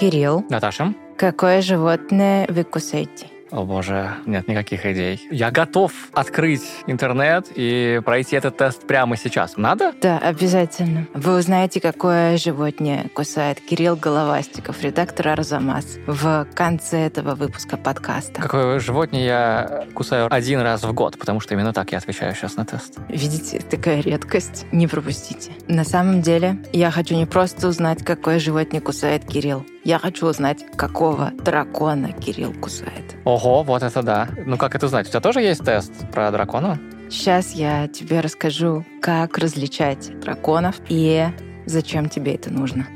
Кирилл, Наташа? какое животное вы кусаете? О боже, нет никаких идей. Я готов открыть интернет и пройти этот тест прямо сейчас. Надо? Да, обязательно. Вы узнаете, какое животное кусает Кирилл Головастиков, редактор Арзамас, в конце этого выпуска подкаста. Какое животное я кусаю один раз в год, потому что именно так я отвечаю сейчас на тест. Видите, такая редкость. Не пропустите. На самом деле, я хочу не просто узнать, какое животное кусает Кирилл. Я хочу узнать, какого дракона Кирилл кусает. Ого, вот это да. Ну как это узнать? У тебя тоже есть тест про дракона? Сейчас я тебе расскажу, как различать драконов и зачем тебе это нужно.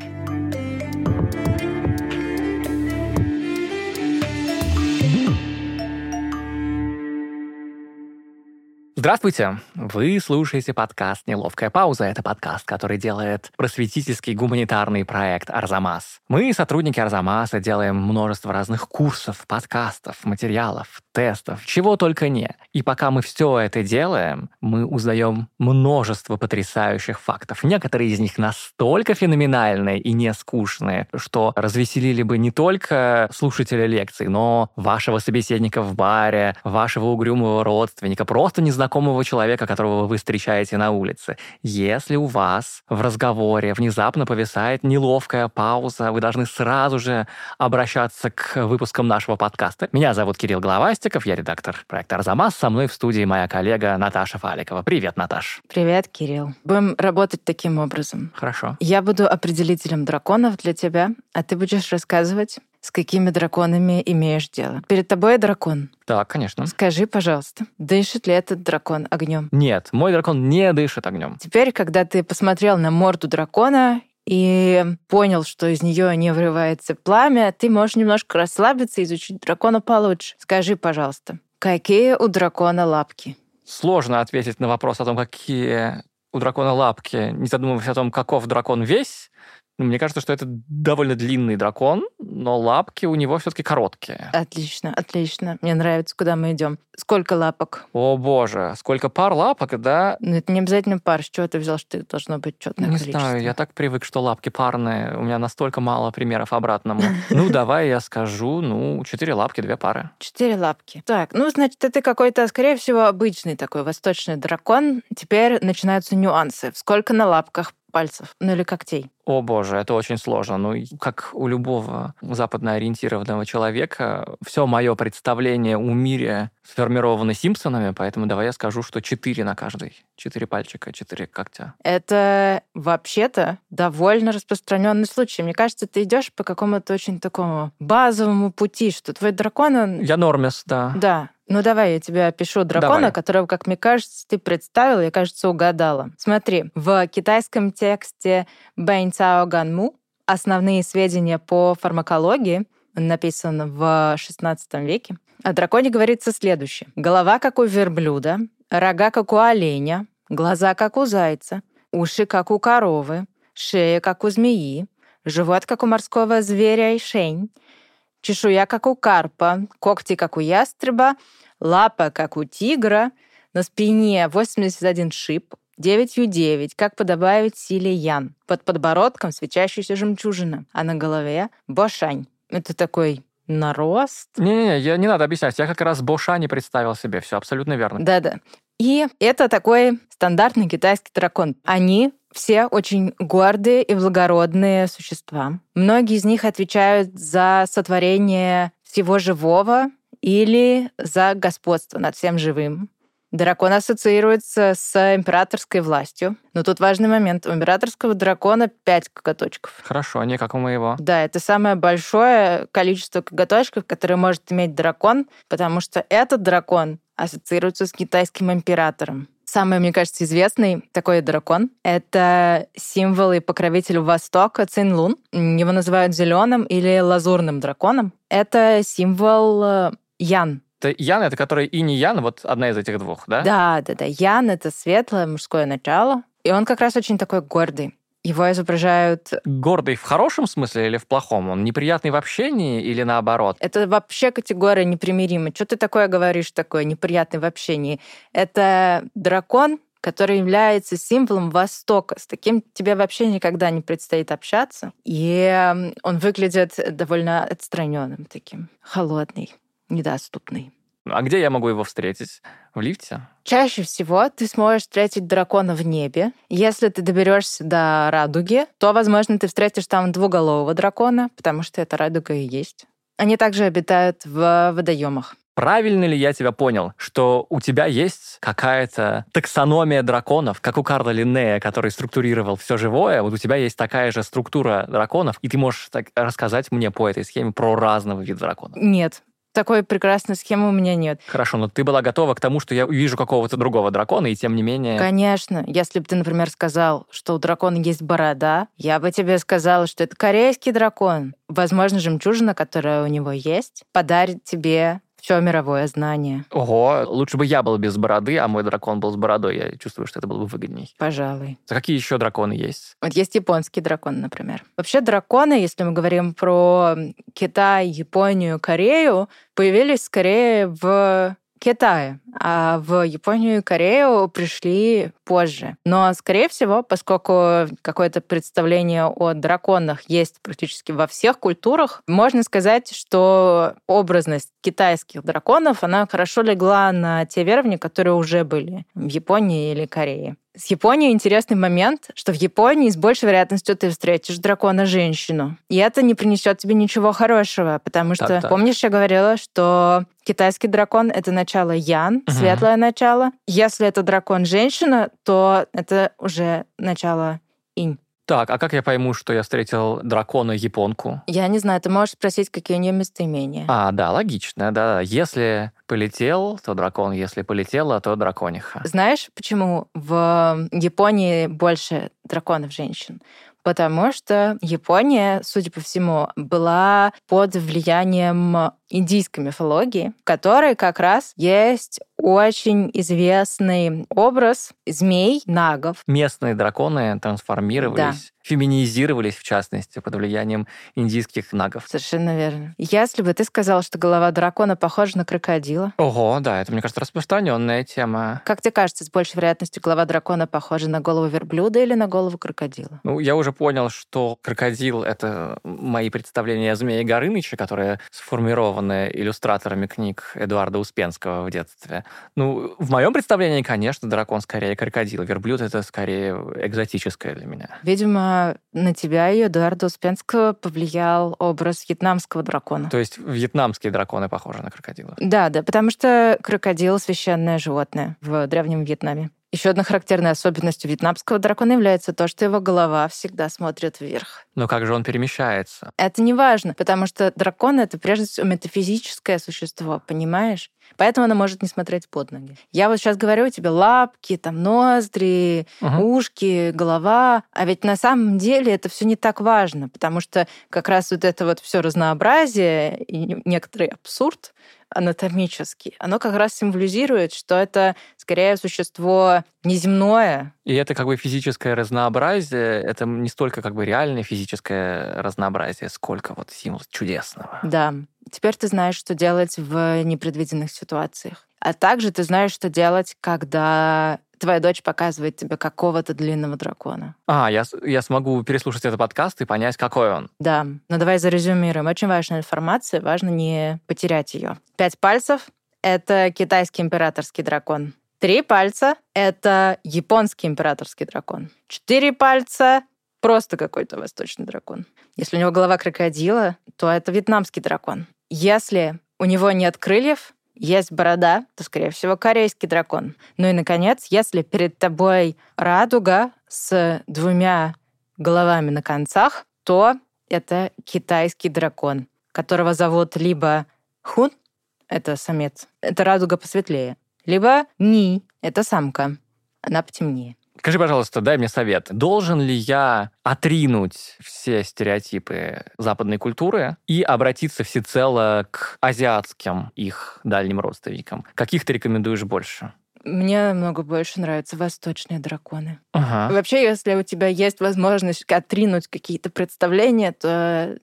Здравствуйте! Вы слушаете подкаст «Неловкая пауза». Это подкаст, который делает просветительский гуманитарный проект «Арзамас». Мы, сотрудники «Арзамаса», делаем множество разных курсов, подкастов, материалов, тестов, чего только не. И пока мы все это делаем, мы узнаем множество потрясающих фактов. Некоторые из них настолько феноменальные и не скучные, что развеселили бы не только слушателя лекций, но вашего собеседника в баре, вашего угрюмого родственника, просто незнакомого человека, которого вы встречаете на улице. Если у вас в разговоре внезапно повисает неловкая пауза, вы должны сразу же обращаться к выпускам нашего подкаста. Меня зовут Кирилл Головастиков, я редактор проекта «Арзамас». Со мной в студии моя коллега Наташа Фаликова. Привет, Наташ. Привет, Кирилл. Будем работать таким образом. Хорошо. Я буду определителем драконов для тебя, а ты будешь рассказывать, с какими драконами имеешь дело. Перед тобой дракон. Так, конечно. Скажи, пожалуйста, дышит ли этот дракон огнем? Нет, мой дракон не дышит огнем. Теперь, когда ты посмотрел на морду дракона и понял, что из нее не вырывается пламя, ты можешь немножко расслабиться и изучить дракона получше. Скажи, пожалуйста, какие у дракона лапки? Сложно ответить на вопрос о том, какие у дракона лапки, не задумываясь о том, каков дракон весь. Ну, Мне кажется, что это довольно длинный дракон, но лапки у него все-таки короткие. Отлично, отлично. Мне нравится, куда мы идем. Сколько лапок? О боже, сколько пар лапок, да? Ну, это не обязательно пар. С чего ты взял, что их должно быть четное Не количество? знаю, я так привык, что лапки парные. У меня настолько мало примеров обратному. Ну, давай я скажу, ну, четыре лапки, две пары. Четыре лапки. Так, ну, значит, это какой-то, скорее всего, обычный такой восточный дракон. Теперь начинаются нюансы. Сколько на лапках пальцев? Ну, или когтей? О боже, это очень сложно. Ну, как у любого западно ориентированного человека, все мое представление о мире сформировано Симпсонами, поэтому давай я скажу, что четыре на каждый. Четыре пальчика, четыре когтя. Это вообще-то довольно распространенный случай. Мне кажется, ты идешь по какому-то очень такому базовому пути, что твой дракон, он... Я нормис, да. Да. Ну давай я тебе опишу дракона, Давай. которого, как мне кажется, ты представила, я, кажется, угадала. Смотри, в китайском тексте Бэнь Цао Ганму основные сведения по фармакологии написан в XVI веке. О драконе говорится следующее. Голова, как у верблюда, рога, как у оленя, глаза, как у зайца, уши, как у коровы, шея, как у змеи, живот, как у морского зверя и шень, чешуя, как у карпа, когти, как у ястреба, лапа, как у тигра, на спине 81 шип, 9Ю9, как подобает силе Ян. Под подбородком свечащаяся жемчужина, а на голове бошань. Это такой нарост. Не-не-не, я- не надо объяснять. Я как раз Боша не представил себе. Все абсолютно верно. Да-да. И это такой стандартный китайский дракон. Они все очень гордые и благородные существа. Многие из них отвечают за сотворение всего живого или за господство над всем живым. Дракон ассоциируется с императорской властью. Но тут важный момент. У императорского дракона пять коготочков. Хорошо, не как у моего. Да, это самое большое количество коготочков, которое может иметь дракон, потому что этот дракон ассоциируется с китайским императором. Самый, мне кажется, известный такой дракон — это символ и покровитель Востока Цинлун. Его называют зеленым или лазурным драконом. Это символ э, Ян. Это Ян, это который и не Ян, вот одна из этих двух, да? Да, да, да. Ян — это светлое мужское начало. И он как раз очень такой гордый. Его изображают... Гордый в хорошем смысле или в плохом? Он неприятный в общении или наоборот? Это вообще категория непримиримая. Что ты такое говоришь, такое неприятное в общении? Это дракон, который является символом Востока. С таким тебе вообще никогда не предстоит общаться. И он выглядит довольно отстраненным таким, холодный, недоступный. А где я могу его встретить? В лифте? Чаще всего ты сможешь встретить дракона в небе. Если ты доберешься до радуги, то, возможно, ты встретишь там двуголового дракона, потому что это радуга и есть. Они также обитают в водоемах. Правильно ли я тебя понял, что у тебя есть какая-то таксономия драконов, как у Карла Линнея, который структурировал все живое, вот у тебя есть такая же структура драконов, и ты можешь так рассказать мне по этой схеме про разного вида драконов? Нет, такой прекрасной схемы у меня нет. Хорошо, но ты была готова к тому, что я увижу какого-то другого дракона, и тем не менее... Конечно. Если бы ты, например, сказал, что у дракона есть борода, я бы тебе сказала, что это корейский дракон. Возможно, жемчужина, которая у него есть, подарит тебе все мировое знание. Ого, лучше бы я был без бороды, а мой дракон был с бородой. Я чувствую, что это было бы выгодней. Пожалуй. А какие еще драконы есть? Вот есть японский дракон, например. Вообще драконы, если мы говорим про Китай, Японию, Корею, появились скорее в Китае, а в Японию и Корею пришли позже. Но, скорее всего, поскольку какое-то представление о драконах есть практически во всех культурах, можно сказать, что образность китайских драконов, она хорошо легла на те верования, которые уже были в Японии или Корее. С Японией интересный момент, что в Японии с большей вероятностью ты встретишь дракона-женщину. И это не принесет тебе ничего хорошего, потому что, так, так. помнишь, я говорила, что китайский дракон — это начало Ян, угу. светлое начало. Если это дракон-женщина, то это уже начало Инь. Так, а как я пойму, что я встретил дракона-японку? Я не знаю, ты можешь спросить, какие у нее местоимения. А, да, логично, да. Если полетел, то дракон, если полетела, то дракониха. Знаешь, почему в Японии больше драконов женщин? Потому что Япония, судя по всему, была под влиянием индийской мифологии, в которой как раз есть очень известный образ змей, нагов. Местные драконы трансформировались, да. феминизировались, в частности, под влиянием индийских нагов. Совершенно верно. Если бы ты сказал, что голова дракона похожа на крокодила. Ого, да, это, мне кажется, распространенная тема. Как тебе кажется, с большей вероятностью голова дракона похожа на голову верблюда или на голову крокодила? Ну, я уже понял, что крокодил — это мои представления о Змее Горыныче, которые сформированы иллюстраторами книг Эдуарда Успенского в детстве. Ну, в моем представлении, конечно, дракон скорее крокодил. Верблюд — это скорее экзотическое для меня. Видимо, на тебя и Эдуарда Успенского повлиял образ вьетнамского дракона. То есть вьетнамские драконы похожи на крокодила? Да, да, потому что крокодил — священное животное в Древнем Вьетнаме. Еще одной характерной особенностью вьетнамского дракона является то, что его голова всегда смотрит вверх. Но как же он перемещается? Это не важно, потому что дракон — это прежде всего метафизическое существо, понимаешь? Поэтому она может не смотреть под ноги. Я вот сейчас говорю тебе лапки, там ноздри, угу. ушки, голова, а ведь на самом деле это все не так важно, потому что как раз вот это вот все разнообразие и некоторый абсурд анатомический, оно как раз символизирует, что это скорее существо неземное. И это как бы физическое разнообразие, это не столько как бы реальное физическое разнообразие, сколько вот символ чудесного. Да. Теперь ты знаешь, что делать в непредвиденных ситуациях. А также ты знаешь, что делать, когда твоя дочь показывает тебе какого-то длинного дракона. А, я, я смогу переслушать этот подкаст и понять, какой он. Да. Но давай зарезюмируем. Очень важная информация, важно не потерять ее. Пять пальцев — это китайский императорский дракон. Три пальца — это японский императорский дракон. Четыре пальца — просто какой-то восточный дракон. Если у него голова крокодила, то это вьетнамский дракон. Если у него нет крыльев, есть борода, то, скорее всего, корейский дракон. Ну и, наконец, если перед тобой радуга с двумя головами на концах, то это китайский дракон, которого зовут либо Хун, это самец, это радуга посветлее, либо Ни, это самка, она потемнее. Скажи, пожалуйста, дай мне совет. Должен ли я отринуть все стереотипы западной культуры и обратиться всецело к азиатским их дальним родственникам? Каких ты рекомендуешь больше? Мне много больше нравятся восточные драконы. Ага. Вообще, если у тебя есть возможность отринуть какие-то представления, то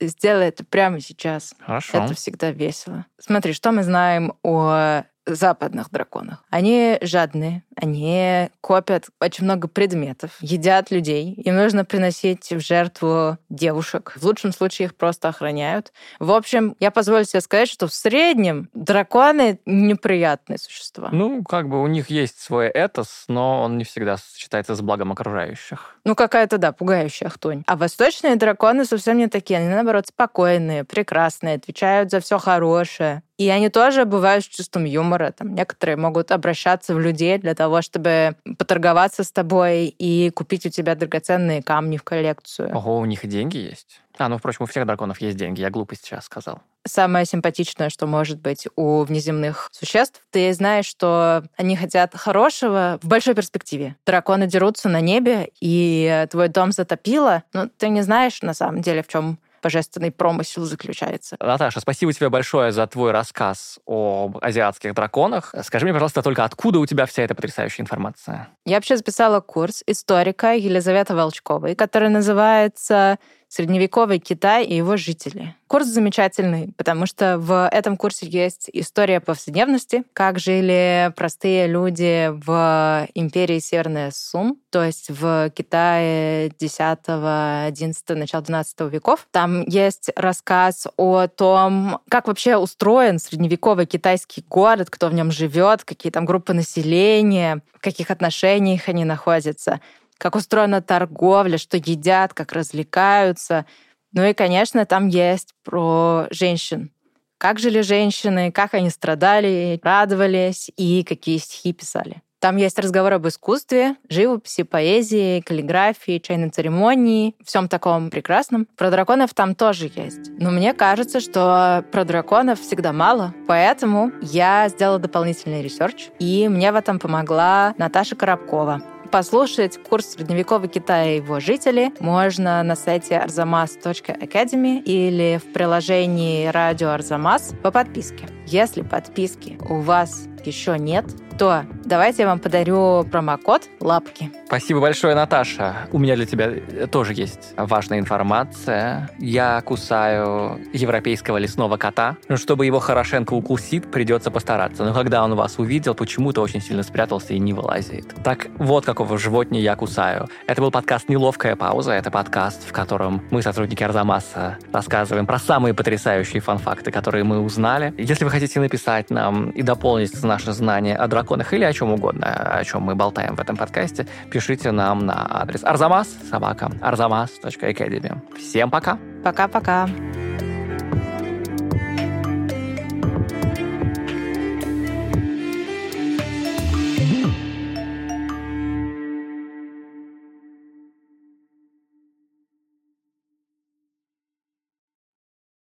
сделай это прямо сейчас. Хорошо. Это всегда весело. Смотри, что мы знаем о западных драконах. Они жадные, они копят очень много предметов, едят людей. Им нужно приносить в жертву девушек. В лучшем случае их просто охраняют. В общем, я позволю себе сказать, что в среднем драконы неприятные существа. Ну, как бы у них есть свой этос, но он не всегда сочетается с благом окружающих. Ну, какая-то, да, пугающая хтонь. А восточные драконы совсем не такие. Они, наоборот, спокойные, прекрасные, отвечают за все хорошее. И они тоже бывают с чувством юмора. Там некоторые могут обращаться в людей для того, чтобы поторговаться с тобой и купить у тебя драгоценные камни в коллекцию. Ого, у них и деньги есть. А, ну, впрочем, у всех драконов есть деньги. Я глупость сейчас сказал. Самое симпатичное, что может быть у внеземных существ, ты знаешь, что они хотят хорошего в большой перспективе. Драконы дерутся на небе, и твой дом затопило, но ты не знаешь на самом деле, в чем божественный промысел заключается. Наташа, спасибо тебе большое за твой рассказ об азиатских драконах. Скажи мне, пожалуйста, только откуда у тебя вся эта потрясающая информация? Я вообще записала курс историка Елизаветы Волчковой, который называется средневековый Китай и его жители. Курс замечательный, потому что в этом курсе есть история повседневности, как жили простые люди в империи Северная Сум, то есть в Китае 10, 11, начало 12 веков. Там есть рассказ о том, как вообще устроен средневековый китайский город, кто в нем живет, какие там группы населения, в каких отношениях они находятся как устроена торговля, что едят, как развлекаются. Ну и, конечно, там есть про женщин. Как жили женщины, как они страдали, радовались и какие стихи писали. Там есть разговор об искусстве, живописи, поэзии, каллиграфии, чайной церемонии, всем таком прекрасном. Про драконов там тоже есть. Но мне кажется, что про драконов всегда мало. Поэтому я сделала дополнительный research, и мне в этом помогла Наташа Коробкова. Послушать курс средневекового Китая и его жители можно на сайте arzamas.academy или в приложении «Радио Арзамас» по подписке. Если подписки у вас еще нет, то давайте я вам подарю промокод «Лапки». Спасибо большое, Наташа. У меня для тебя тоже есть важная информация. Я кусаю европейского лесного кота. Ну, чтобы его хорошенько укусить, придется постараться. Но когда он вас увидел, почему-то очень сильно спрятался и не вылазит. Так вот какого животня я кусаю. Это был подкаст «Неловкая пауза». Это подкаст, в котором мы, сотрудники Арзамаса, рассказываем про самые потрясающие фан-факты, которые мы узнали. Если вы хотите написать нам и дополнить наше знание о драконах или о чем угодно, о чем мы болтаем в этом подкасте, пишите нам на адрес arzamas собака arzamas.academy. Всем пока! Пока-пока!